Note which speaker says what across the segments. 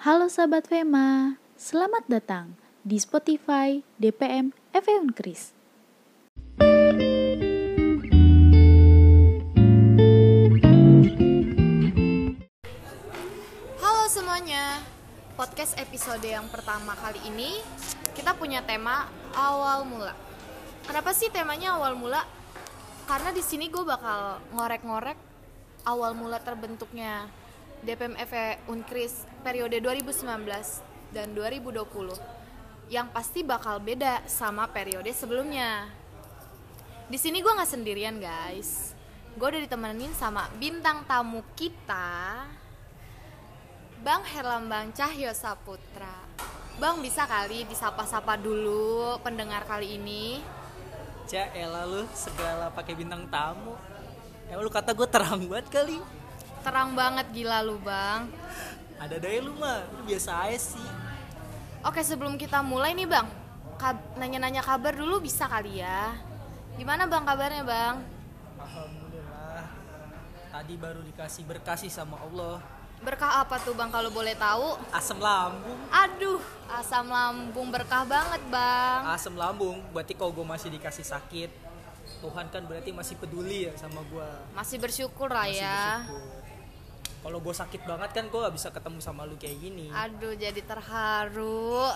Speaker 1: Halo sahabat Fema, selamat datang di Spotify DPM FE Unkris.
Speaker 2: Halo semuanya, podcast episode yang pertama kali ini kita punya tema awal mula. Kenapa sih temanya awal mula? Karena di sini gue bakal ngorek-ngorek awal mula terbentuknya DPM FE Unkris periode 2019 dan 2020 yang pasti bakal beda sama periode sebelumnya. Di sini gue nggak sendirian guys, gue udah ditemenin sama bintang tamu kita, Bang Herlambang Cahyo Saputra. Bang bisa kali disapa-sapa dulu pendengar kali ini.
Speaker 3: Cak, elah lu segala pakai bintang tamu. Emang lu kata gue terang banget kali.
Speaker 2: Terang banget gila lu bang.
Speaker 3: Ada daya lu mah, lu biasa aja sih.
Speaker 2: Oke sebelum kita mulai nih bang, kab- nanya-nanya kabar dulu bisa kali ya. Gimana bang kabarnya bang?
Speaker 3: Alhamdulillah. Tadi baru dikasih berkasih sama Allah.
Speaker 2: Berkah apa tuh bang kalau boleh tahu?
Speaker 3: Asam lambung.
Speaker 2: Aduh, asam lambung berkah banget bang.
Speaker 3: Asam lambung, berarti kalau gue masih dikasih sakit, Tuhan kan berarti masih peduli ya sama gue.
Speaker 2: Masih bersyukur lah
Speaker 3: Masih
Speaker 2: ya.
Speaker 3: bersyukur. Kalau gue sakit banget kan gue gak bisa ketemu sama lu kayak gini.
Speaker 2: Aduh jadi terharu.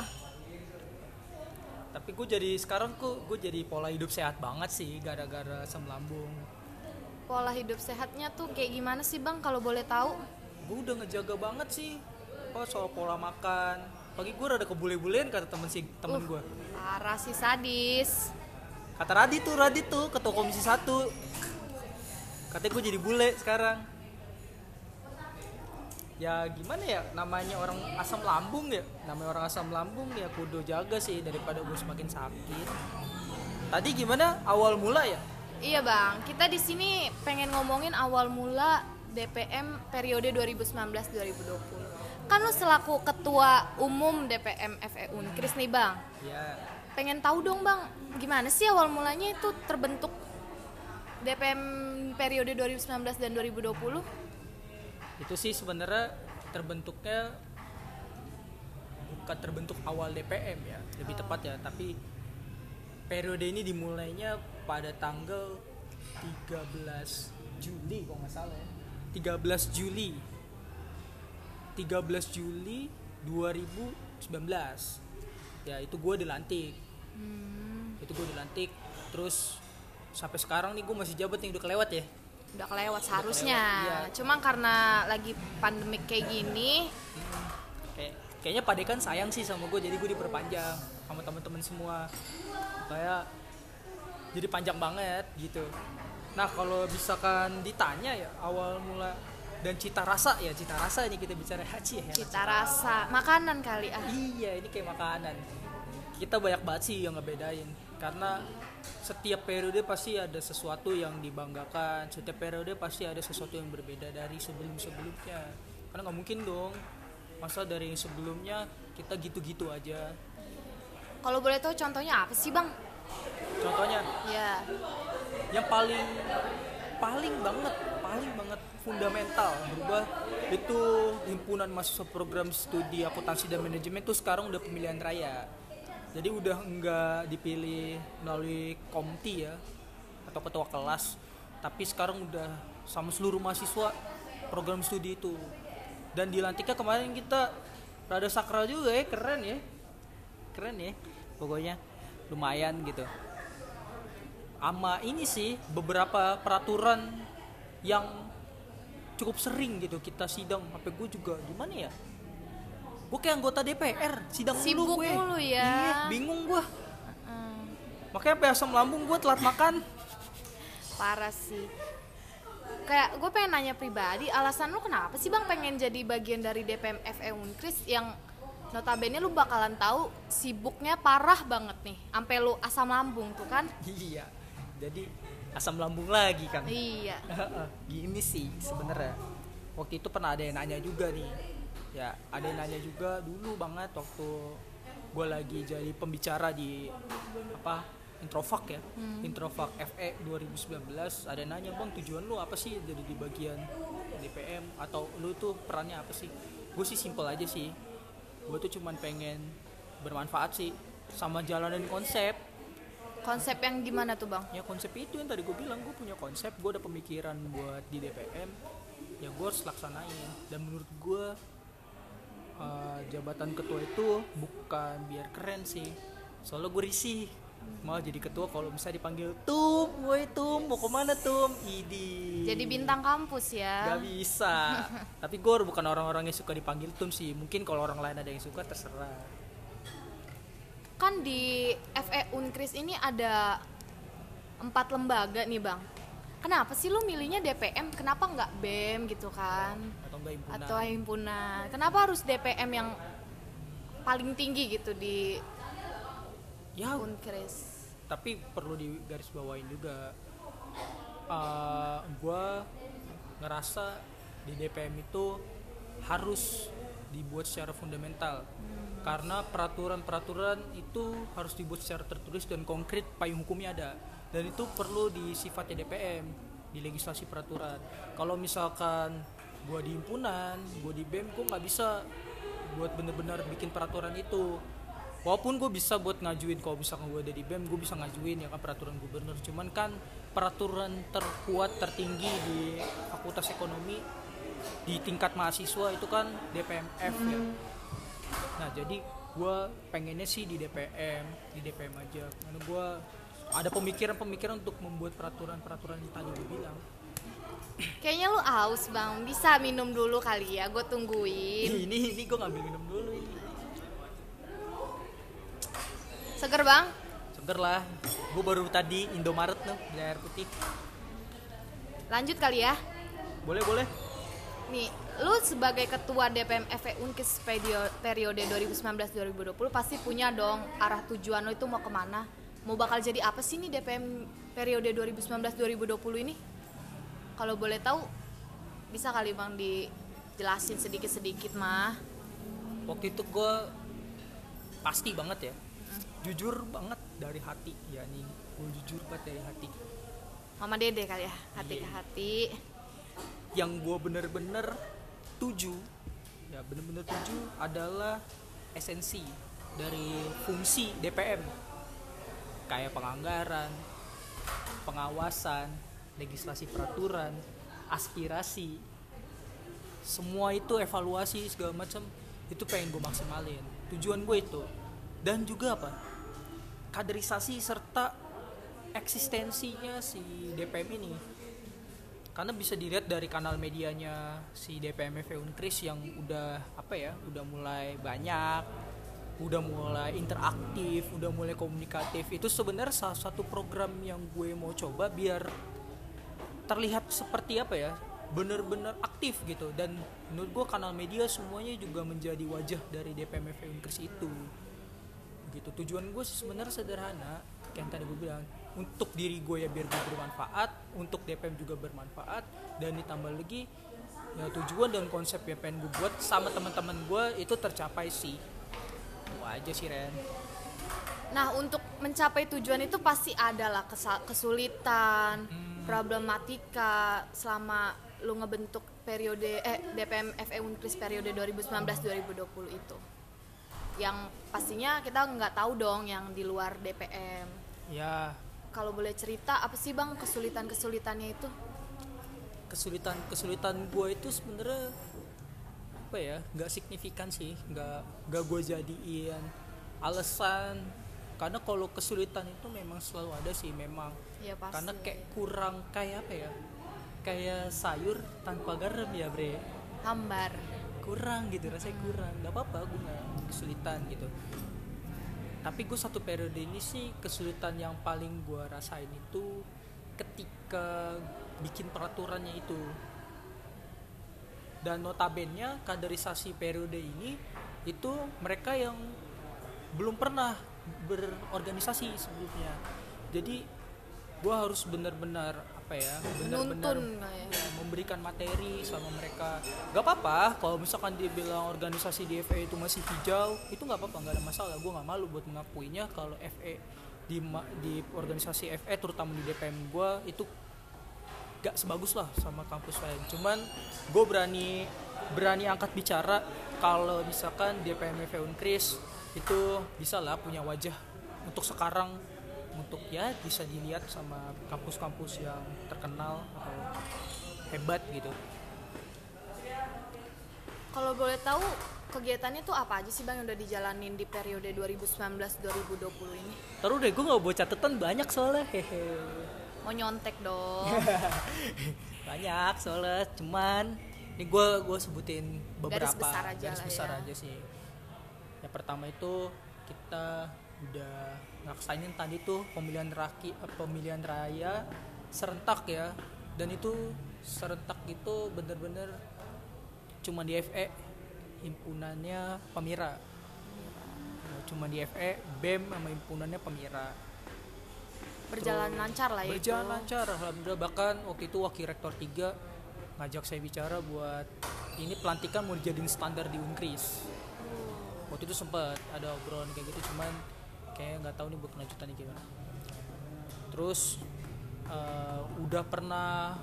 Speaker 3: Tapi gue jadi sekarang kok gue jadi pola hidup sehat banget sih gara-gara asam lambung.
Speaker 2: Pola hidup sehatnya tuh kayak gimana sih bang kalau boleh tahu?
Speaker 3: gue udah ngejaga banget sih apa soal pola makan pagi gue rada kebule-bulean kata temen si temen
Speaker 2: Uh.
Speaker 3: gue
Speaker 2: Parah sih sadis.
Speaker 3: kata Radit tuh Radit tuh ketua komisi satu katanya gue jadi bule sekarang ya gimana ya? Namanya orang asam lambung ya? Namanya orang asam lambung ya kudu jaga sih daripada gue semakin sakit. Tadi gimana? Awal mula ya?
Speaker 2: Iya bang, kita di sini pengen ngomongin awal mula DPM periode 2019-2020. Kan lu selaku ketua umum DPM FE Unkris nih bang,
Speaker 3: ya
Speaker 2: pengen tahu dong bang, gimana sih awal mulanya itu terbentuk DPM periode 2019 dan 2020?
Speaker 3: Itu sih sebenarnya terbentuknya bukan terbentuk awal DPM ya lebih tepat ya. Tapi periode ini dimulainya pada tanggal 13 Juli kalau nggak salah ya. 13 Juli. 13 Juli 2019 ya itu gue dilantik. Itu gue dilantik. Terus sampai sekarang nih gue masih jabat nih udah kelewat ya
Speaker 2: Udah kelewat seharusnya,
Speaker 3: iya.
Speaker 2: cuma karena lagi pandemik kayak gini,
Speaker 3: kayak kayaknya padekan sayang sih sama gue jadi gue diperpanjang sama teman-teman semua. Kayak jadi panjang banget gitu. Nah kalau misalkan ditanya ya awal mula dan cita rasa ya cita rasa ini kita bicara haji ya.
Speaker 2: Cita rasa. Makanan kali ah.
Speaker 3: iya ini kayak makanan. Kita banyak banget sih yang ngebedain karena setiap periode pasti ada sesuatu yang dibanggakan setiap periode pasti ada sesuatu yang berbeda dari sebelum sebelumnya karena nggak mungkin dong masa dari yang sebelumnya kita gitu-gitu aja.
Speaker 2: Kalau boleh tahu contohnya apa sih bang?
Speaker 3: contohnya?
Speaker 2: Ya,
Speaker 3: yang paling paling banget paling banget fundamental berubah itu himpunan mahasiswa program studi akuntansi dan manajemen itu sekarang udah pemilihan raya jadi udah enggak dipilih melalui komti ya atau ketua kelas. Tapi sekarang udah sama seluruh mahasiswa program studi itu. Dan dilantiknya kemarin kita rada sakral juga ya keren ya. Keren ya pokoknya lumayan gitu. Ama ini sih beberapa peraturan yang cukup sering gitu kita sidang. Sampai gue juga gimana ya gue kayak anggota DPR sidang
Speaker 2: Sibuk
Speaker 3: mulu gue.
Speaker 2: mulu ya.
Speaker 3: iya bingung gue
Speaker 2: Hmm,
Speaker 3: makanya sampai asam lambung gue telat makan.
Speaker 2: Parah sih. Kayak gue pengen nanya pribadi, alasan lu kenapa sih bang pengen jadi bagian dari DPM FE Unkris yang notabene lu bakalan tahu sibuknya parah banget nih, sampai lu asam lambung tuh kan?
Speaker 3: iya. Jadi asam lambung lagi kan
Speaker 2: Iya.
Speaker 3: gini sih sebenarnya. Waktu itu pernah ada yang nanya juga nih ya ada yang nanya juga dulu banget waktu gue lagi jadi pembicara di apa Introfak ya? Introfak FE 2019 ada yang nanya bang tujuan lu apa sih jadi di bagian DPM atau lu tuh perannya apa sih? Gue sih simpel aja sih. Gue tuh cuman pengen bermanfaat sih sama jalanin konsep.
Speaker 2: Konsep yang gimana tuh bang?
Speaker 3: Ya konsep itu yang tadi gue bilang gue punya konsep gue ada pemikiran buat di DPM ya gue harus laksanain. Dan menurut gue uh, jabatan ketua itu bukan biar keren sih. Soalnya gue risih. Mau jadi ketua kalau misalnya dipanggil tum woi tum mau ke mana tum? Idi.
Speaker 2: Jadi bintang kampus ya.
Speaker 3: Gak bisa. Tapi gue bukan orang-orang yang suka dipanggil tum sih. Mungkin kalau orang lain ada yang suka terserah.
Speaker 2: Kan di FE Unkris ini ada empat lembaga nih bang. Kenapa sih lu milihnya DPM kenapa nggak BEM gitu kan
Speaker 3: atau enggak himpunan.
Speaker 2: Atau himpunan. Kenapa harus DPM yang paling tinggi gitu di
Speaker 3: ya
Speaker 2: Unkris?
Speaker 3: tapi perlu digaris bawain juga. Uh, gue ngerasa di DPM itu harus dibuat secara fundamental. Karena peraturan-peraturan itu harus dibuat secara tertulis dan konkret payung hukumnya ada. Dan itu perlu di sifatnya DPM di legislasi peraturan. Kalau misalkan gua di himpunan gua di BEM gua nggak bisa buat bener-bener bikin peraturan itu. Walaupun gue bisa buat ngajuin kalau misalkan gue ada di BEM gue bisa ngajuin ya kan peraturan gubernur. Cuman kan peraturan terkuat tertinggi di fakultas ekonomi di tingkat mahasiswa itu kan DPMF ya. Nah jadi gue pengennya sih di DPM di DPM aja. Karena gue ada pemikiran-pemikiran untuk membuat peraturan-peraturan yang tadi gue bilang
Speaker 2: kayaknya lu aus bang. Bisa minum dulu kali ya gue tungguin.
Speaker 3: Ini ini gue ngambil minum dulu ini.
Speaker 2: Seger bang?
Speaker 3: Seger lah. Gue baru tadi Indomaret tuh beli air putih.
Speaker 2: Lanjut kali ya.
Speaker 3: Boleh boleh.
Speaker 2: Nih lu sebagai ketua DPM FE Unkis perio- periode 2019-2020 pasti punya dong arah tujuan lu itu mau ke mana. Mau bakal jadi apa sih nih DPM periode 2019-2020 ini kalau boleh tahu bisa kali bang dijelasin sedikit-sedikit mah?
Speaker 3: Waktu itu gue pasti banget ya. Jujur banget dari hati ya nih gue jujur banget dari hati.
Speaker 2: Mama Dede kali ya hati ke
Speaker 3: Iya.
Speaker 2: hati.
Speaker 3: Yang gue bener-bener tuju ya bener-bener tuju adalah esensi dari fungsi DPM kayak penganggaran pengawasan legislasi peraturan aspirasi semua itu evaluasi segala macam itu pengen gue maksimalin. Tujuan gue itu. Dan juga apa? Kaderisasi serta eksistensinya si DPM ini. Karena bisa dilihat dari kanal medianya si DPM FE Unkris yang udah apa ya udah mulai banyak udah mulai interaktif udah mulai komunikatif. Itu sebenarnya salah satu program yang gue mau coba biar terlihat seperti apa ya bener-bener aktif gitu. Dan menurut gue kanal media semuanya juga menjadi wajah dari DPM FE Unkris itu. Gitu. Tujuan gue sih sebenarnya sederhana kayak yang tadi gue bilang untuk diri gue ya biar gue bermanfaat untuk DPM juga bermanfaat dan ditambah lagi ya tujuan dan konsep yang pengen gue buat sama teman-teman gue itu tercapai sih. Itu aja sih Ren.
Speaker 2: Nah, untuk mencapai tujuan itu pasti ada lah kesa- kesulitan,
Speaker 3: Hmm.
Speaker 2: Problematika selama lu ngebentuk periode eh DPM FE Unkris periode 2019-2020 itu. Yang pastinya kita nggak tahu dong yang di luar DPM.
Speaker 3: ya
Speaker 2: Kalau boleh cerita apa sih Bang kesulitan-kesulitannya itu?
Speaker 3: kesulitan kesulitan gue itu sebenarnya apa ya nggak signifikan sih nggak nggak gue jadiin alasan karena kalau kesulitan itu memang selalu ada sih memang.
Speaker 2: Ya pasti.
Speaker 3: karena kayak kurang kayak apa ya? Kayak sayur tanpa garam ya bre.
Speaker 2: Hambar.
Speaker 3: kurang gitu rasanya kurang. Nggak apa-apa gue nggak kesulitan gitu. Tapi gue satu periode ini sih kesulitan yang paling gue rasain itu ketika bikin peraturannya itu. Dan notabene kaderisasi periode ini itu mereka yang belum pernah berorganisasi sebelumnya. Jadi gue harus benar-benar apa ya benar-benar
Speaker 2: ya.
Speaker 3: ya, memberikan materi sama mereka. Gak apa-apa kalau misalkan dia bilang organisasi di FE itu masih hijau itu nggak apa-apa nggak ada masalah. Gue nggak malu buat mengakuinya kalau FE di di organisasi FE terutama di DPM gue itu gak sebagus lah sama kampus lain. Cuman gue berani berani angkat bicara kalau misalkan DPMF Unkris itu bisa lah punya wajah untuk sekarang untuk ya bisa dilihat sama kampus-kampus yang terkenal atau hebat gitu
Speaker 2: Kalau boleh tahu kegiatannya tuh apa aja sih bang yang udah dijalanin di periode 2019-2020 ini?
Speaker 3: terus deh gue nggak buat catatan banyak soalnya hehe
Speaker 2: Mau nyontek dong.
Speaker 3: banyak soalnya cuman ini gue gue sebutin beberapa
Speaker 2: Garis besar aja
Speaker 3: garis besar
Speaker 2: ya.
Speaker 3: aja sih yang pertama itu kita udah ngaksainin tadi tuh pemilihan raki eh, pemilihan raya serentak ya. Dan itu serentak itu bener-bener cuma di FE himpunannya Pemira. Cuma di FE BEM sama himpunannya Pemira.
Speaker 2: Berjalan
Speaker 3: Terus
Speaker 2: lancar lah ya
Speaker 3: berjalan
Speaker 2: itu.
Speaker 3: lancar alhamdulillah. Bahkan waktu itu wakil rektor 3 ngajak saya bicara buat ini pelantikan mau dijadiin standar di Unkris waktu itu sempat ada obrolan kayak gitu cuman kayak nggak tahu nih buat kelanjutannya gimana. Terus eh, udah pernah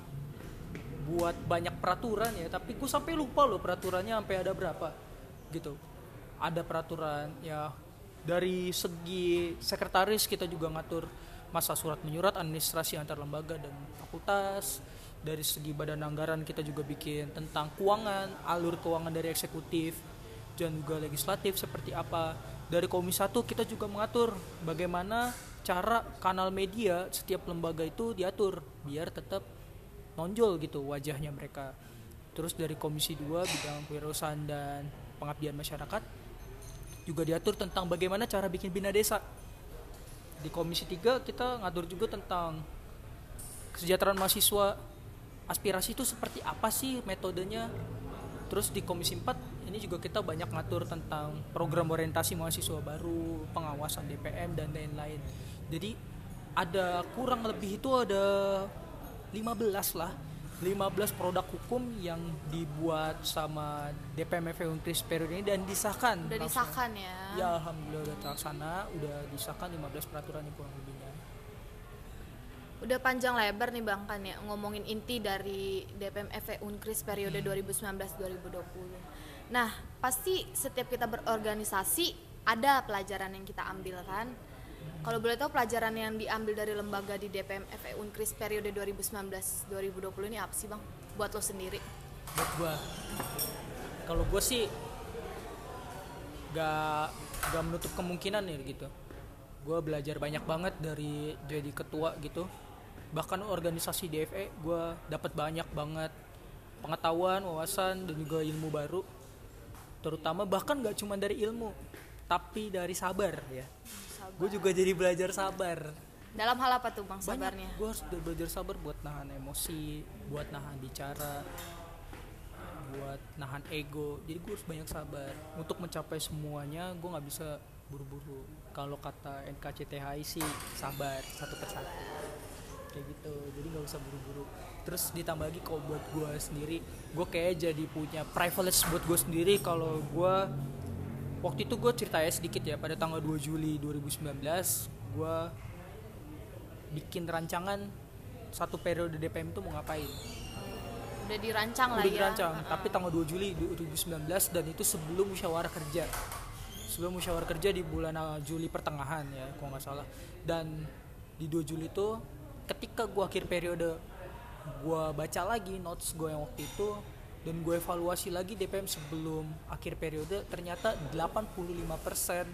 Speaker 3: buat banyak peraturan ya tapi gue sampai lupa loh peraturannya sampai ada berapa gitu. Ada peraturan ya dari segi sekretaris kita juga ngatur masa surat menyurat administrasi antar lembaga dan fakultas. Dari segi badan anggaran kita juga bikin tentang keuangan alur keuangan dari eksekutif dan juga legislatif seperti apa. Dari komisi 1 kita juga mengatur bagaimana cara kanal media setiap lembaga itu diatur biar tetap nonjol gitu wajahnya mereka. Terus dari komisi 2 bidang kewirausahaan dan pengabdian masyarakat juga diatur tentang bagaimana cara bikin bina desa. Di komisi 3 kita ngatur juga tentang kesejahteraan mahasiswa. Aspirasi itu seperti apa sih metodenya? Terus di komisi 4 ini juga kita banyak ngatur tentang program orientasi mahasiswa baru pengawasan DPM dan lain-lain jadi ada kurang lebih itu ada 15 lah 15 produk hukum yang dibuat sama DPM FE Unkris periode ini dan disahkan
Speaker 2: Udah
Speaker 3: langsung.
Speaker 2: disahkan ya.
Speaker 3: Ya alhamdulillah udah terlaksana, udah disahkan 15 peraturan yang kurang lebihnya.
Speaker 2: Udah panjang lebar nih Bang kan ya ngomongin inti dari DPM FE Unkris periode
Speaker 3: Hmm.
Speaker 2: 2019-2020. Nah, pasti setiap kita berorganisasi ada pelajaran yang kita ambil kan. Kalau boleh tahu pelajaran yang diambil dari lembaga di DPM FE Unkris periode 2019-2020 ini apa sih Bang? Buat lo sendiri.
Speaker 3: Buat gua kalau gua sih gak gak menutup kemungkinan ya gitu. Gua belajar banyak banget dari jadi ketua gitu. Bahkan organisasi DFE gua dapat banyak banget pengetahuan, wawasan dan juga ilmu baru. Terutama bahkan gak cuma dari ilmu, tapi dari sabar ya. Gue juga jadi belajar sabar.
Speaker 2: Dalam hal apa tuh Bang sabarnya?
Speaker 3: gue harus be- belajar sabar buat nahan emosi buat nahan bicara buat nahan ego jadi gue harus banyak sabar untuk mencapai semuanya gue nggak bisa buru-buru kalau kata NKCTHI sih sabar satu persatu kayak gitu. Jadi nggak usah buru-buru. Terus ditambah lagi kalau buat gue sendiri gue kayak jadi punya privilege buat gue sendiri. Kalau gue waktu itu gue ceritanya sedikit ya pada tanggal 2 Juli 2019 gue bikin rancangan satu periode DPM itu mau ngapain.
Speaker 2: Udah dirancang lah
Speaker 3: udah
Speaker 2: ya.
Speaker 3: dirancang
Speaker 2: Heeh.
Speaker 3: tapi tanggal 2 Juli 2019 dan itu sebelum musyawarah kerja. Sebelum musyawarah kerja di bulan uh, Juli pertengahan ya kalau nggak salah. Dan di 2 Juli itu ketika gua akhir periode gua baca lagi notes gue yang waktu itu dan gue evaluasi lagi DPM sebelum akhir periode ternyata 85%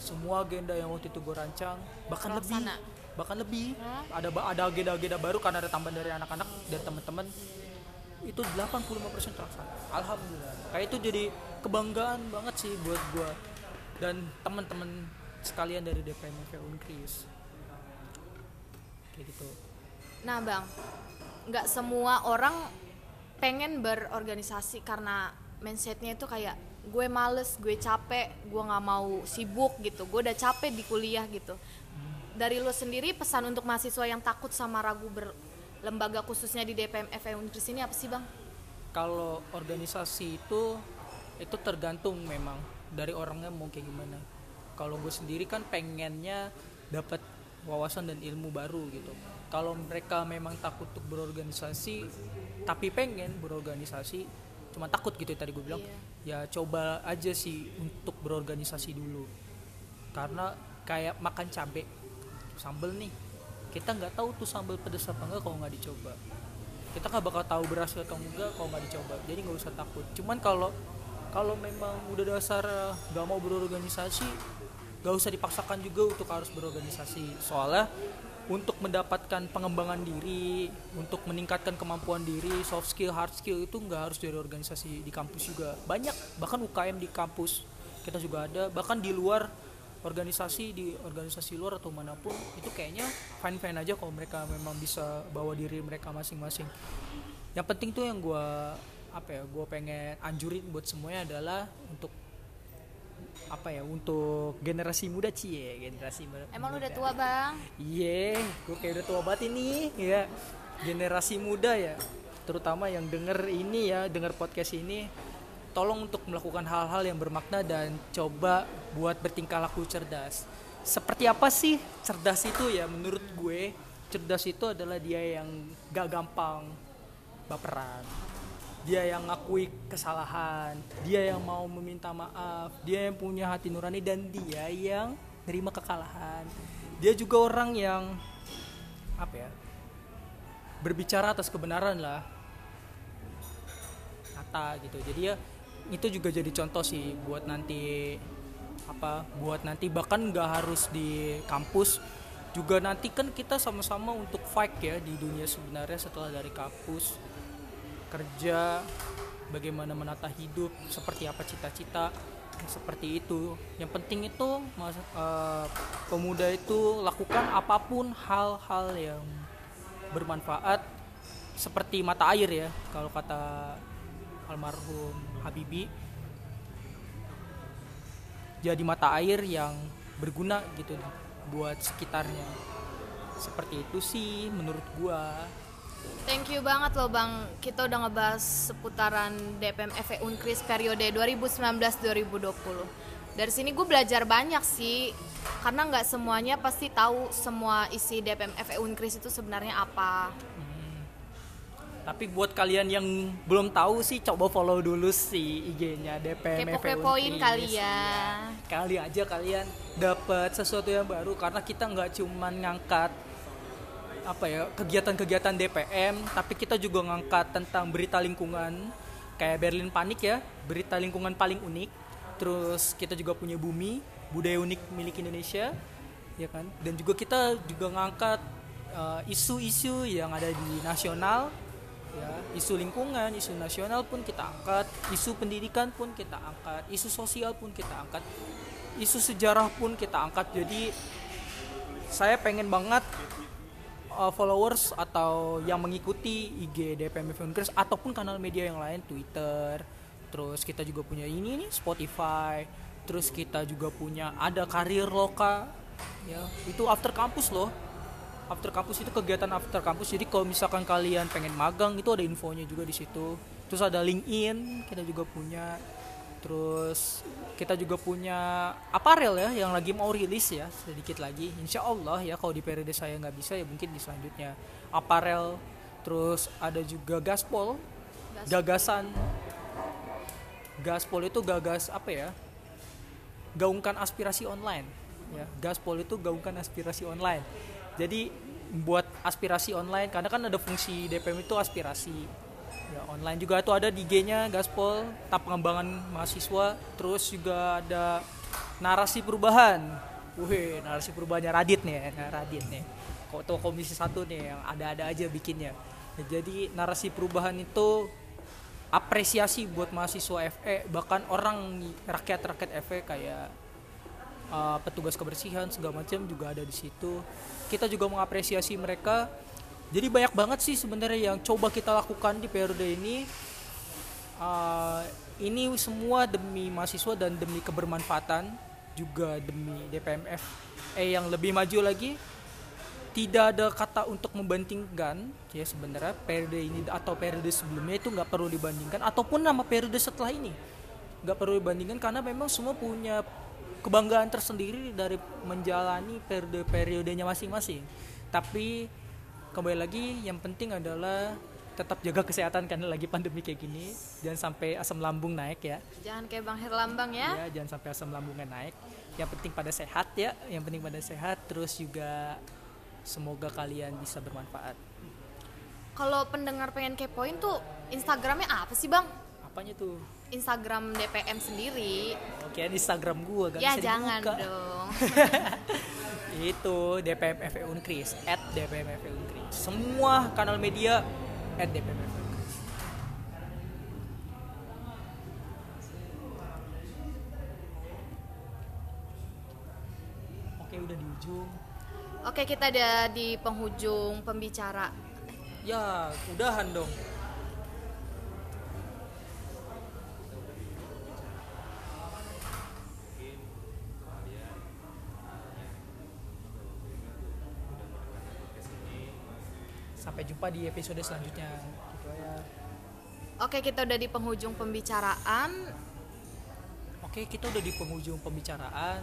Speaker 3: semua agenda yang waktu itu gue rancang bahkan lebih bahkan lebih.
Speaker 2: Hmm.
Speaker 3: ada ada agenda-agenda baru karena ada tambahan dari anak-anak dan teman-teman itu 85% terlaksana. Alhamdulillah. Kayak itu jadi kebanggaan banget sih buat gua dan teman-teman sekalian dari DPM FE Unkris kayak gitu
Speaker 2: Nah bang, nggak semua orang pengen berorganisasi karena mindsetnya itu kayak gue males, gue capek, gue nggak mau sibuk gitu, gue udah capek di kuliah gitu. Dari lo sendiri pesan untuk mahasiswa yang takut sama ragu berlembaga khususnya di DPM FE Unkris ini apa sih bang?
Speaker 3: kalau organisasi itu itu tergantung memang dari orangnya mau kayak gimana kalau gue sendiri kan pengennya dapat wawasan dan ilmu baru gitu. Kalau mereka memang takut untuk berorganisasi tapi pengen berorganisasi cuma takut gitu tadi gue bilang ya coba aja sih untuk berorganisasi dulu. Karena kayak makan cabai sambel nih kita nggak tahu tuh sambal pedas apa enggak kalau nggak dicoba. Kita nggak bakal tahu berhasil atau enggak kalau nggak dicoba jadi nggak usah takut. Cuman kalau kalau memang udah dasar nggak mau berorganisasi nggak usah dipaksakan juga untuk harus berorganisasi. Soalnya untuk mendapatkan pengembangan diri untuk meningkatkan kemampuan diri soft skill hard skill itu nggak harus dari organisasi di kampus juga. Banyak bahkan UKM di kampus kita juga ada. Bahkan di luar organisasi di organisasi luar atau mana pun itu kayaknya fine fine aja kalau mereka memang bisa bawa diri mereka masing-masing. Yang penting tuh yang gue apa ya gue pengen anjurin buat semuanya adalah untuk apa ya untuk generasi muda cie generasi muda
Speaker 2: Emang lu udah tua bang?
Speaker 3: Iya, gue kayak udah tua banget ini, ya. Generasi muda ya, terutama yang denger ini ya, denger podcast ini, tolong untuk melakukan hal-hal yang bermakna dan coba buat bertingkah laku cerdas. Seperti apa sih cerdas itu ya? Menurut gue, cerdas itu adalah dia yang gak gampang baperan. Dia yang ngakui kesalahan, dia yang mau meminta maaf, dia yang punya hati nurani dan dia yang nerima kekalahan. Dia juga orang yang apa ya? berbicara atas kebenaran lah. Kata gitu. Jadi ya itu juga jadi contoh sih buat nanti apa buat nanti bahkan nggak harus di kampus juga nanti kan kita sama-sama untuk fight ya di dunia sebenarnya setelah dari kampus kerja bagaimana menata hidup seperti apa cita-cita seperti itu. Yang penting itu mas eh, pemuda itu lakukan apa pun hal-hal yang bermanfaat seperti mata air ya kalau kata almarhum Habibi jadi mata air yang berguna gitu buat sekitarnya. Seperti itu sih menurut gua
Speaker 2: Thank you banget loh bang, kita udah ngebahas seputaran DPM FE Unkris periode 2019-2020 Dari sini gue belajar banyak sih, karena nggak semuanya pasti tahu semua isi DPM FE Unkris itu sebenarnya apa.
Speaker 3: Tapi buat kalian yang belum tahu sih coba follow dulu sih IG-nya DPM
Speaker 2: Kepo-kepoin kali ya.
Speaker 3: Kali aja kalian dapat sesuatu yang baru karena kita nggak cuman ngangkat apa ya kegiatan-kegiatan DPM tapi kita juga ngangkat tentang berita lingkungan kayak Berlin Panik ya berita lingkungan paling unik. Terus kita juga punya bumi budaya unik milik Indonesia ya kan? Dan juga kita juga ngangkat uh, isu-isu yang ada di nasional ya. Isu lingkungan isu nasional pun kita angkat isu pendidikan pun kita angkat isu sosial pun kita angkat isu sejarah pun kita angkat. Jadi saya pengen banget uh, followers atau yang mengikuti IG DPM Filmkers ataupun kanal media yang lain Twitter terus kita juga punya ini nih Spotify terus kita juga punya ada karir loka ya. Itu after kampus loh. After kampus itu kegiatan after kampus. Jadi kalau misalkan kalian pengen magang itu ada infonya juga di situ. Terus ada LinkedIn kita juga punya terus kita juga punya aparel ya yang lagi mau rilis ya sedikit lagi. Insya Allah ya kalau di periode saya nggak bisa ya mungkin di selanjutnya. Aparel terus ada juga gaspol gagasan. Gaspol itu gagas apa ya? Gaungkan aspirasi online. Ya gaspol itu gaungkan aspirasi online. Jadi buat aspirasi online karena kan ada fungsi DPM itu aspirasi ya online juga itu ada di IG-nya Gaspol tahap pengembangan mahasiswa terus juga ada narasi perubahan Wih, narasi perubahannya Radit nih, nah, Radit nih. Kok tuh komisi satu nih yang ada-ada aja bikinnya. Ya, jadi narasi perubahan itu apresiasi buat mahasiswa FE bahkan orang rakyat-rakyat FE kayak uh, petugas kebersihan segala macam juga ada di situ. Kita juga mengapresiasi mereka. Jadi banyak banget sih sebenarnya yang coba kita lakukan di periode ini. Uh, ini semua demi mahasiswa dan demi kebermanfaatan juga demi DPMF eh yang lebih maju lagi tidak ada kata untuk membandingkan ya sebenarnya periode ini atau periode sebelumnya itu nggak perlu dibandingkan ataupun nama periode setelah ini nggak perlu dibandingkan karena memang semua punya kebanggaan tersendiri dari menjalani periode-periodenya masing-masing. Tapi kembali lagi yang penting adalah tetap jaga kesehatan karena lagi pandemi kayak gini jangan sampai asam lambung naik ya
Speaker 2: Jangan kayak Bang Herlambang ya.
Speaker 3: ya jangan sampai asam lambungnya naik yang penting pada sehat ya yang penting pada sehat terus juga semoga kalian bisa bermanfaat
Speaker 2: Kalau pendengar pengen kepoin tuh Instagramnya apa sih Bang?
Speaker 3: apanya tuh
Speaker 2: Instagram DPM sendiri.
Speaker 3: oke Instagram gua gak
Speaker 2: ya
Speaker 3: bisa
Speaker 2: jangan
Speaker 3: dibuka.
Speaker 2: dong.
Speaker 3: itu DPM FE Unkris at DPM FE Unkris semua kanal media at Unkris oke udah di ujung.
Speaker 2: Oke, kita ada di penghujung pembicara.
Speaker 3: ya udahan dong sampai jumpa di episode selanjutnya gitu ya
Speaker 2: Oke, kita udah di penghujung pembicaraan.
Speaker 3: Oke, kita udah di penghujung pembicaraan.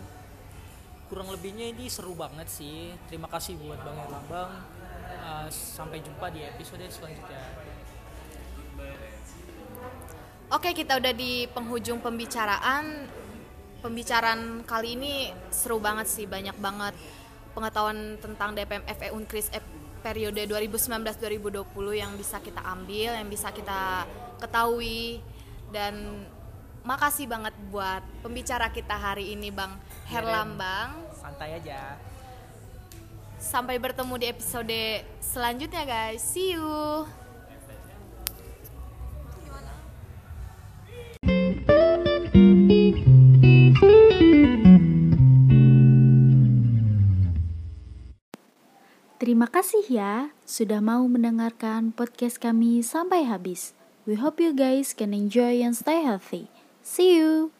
Speaker 3: Kurang lebihnya ini seru banget sih. Terima kasih buat Bang Erlambang. Uh, sampai jumpa di episode selanjutnya.
Speaker 2: Oke, kita udah di penghujung pembicaraan. Pembicaraan kali ini seru banget sih, banyak banget pengetahuan tentang DPM FE Unkris periode 2019-2020 yang bisa kita ambil, yang bisa kita ketahui dan makasih banget buat pembicara kita hari ini Bang Herlambang.
Speaker 3: Santai aja.
Speaker 2: Sampai bertemu di episode selanjutnya guys. See you.
Speaker 1: Terima kasih ya sudah mau mendengarkan podcast kami sampai habis. We hope you guys can enjoy and stay healthy. See you.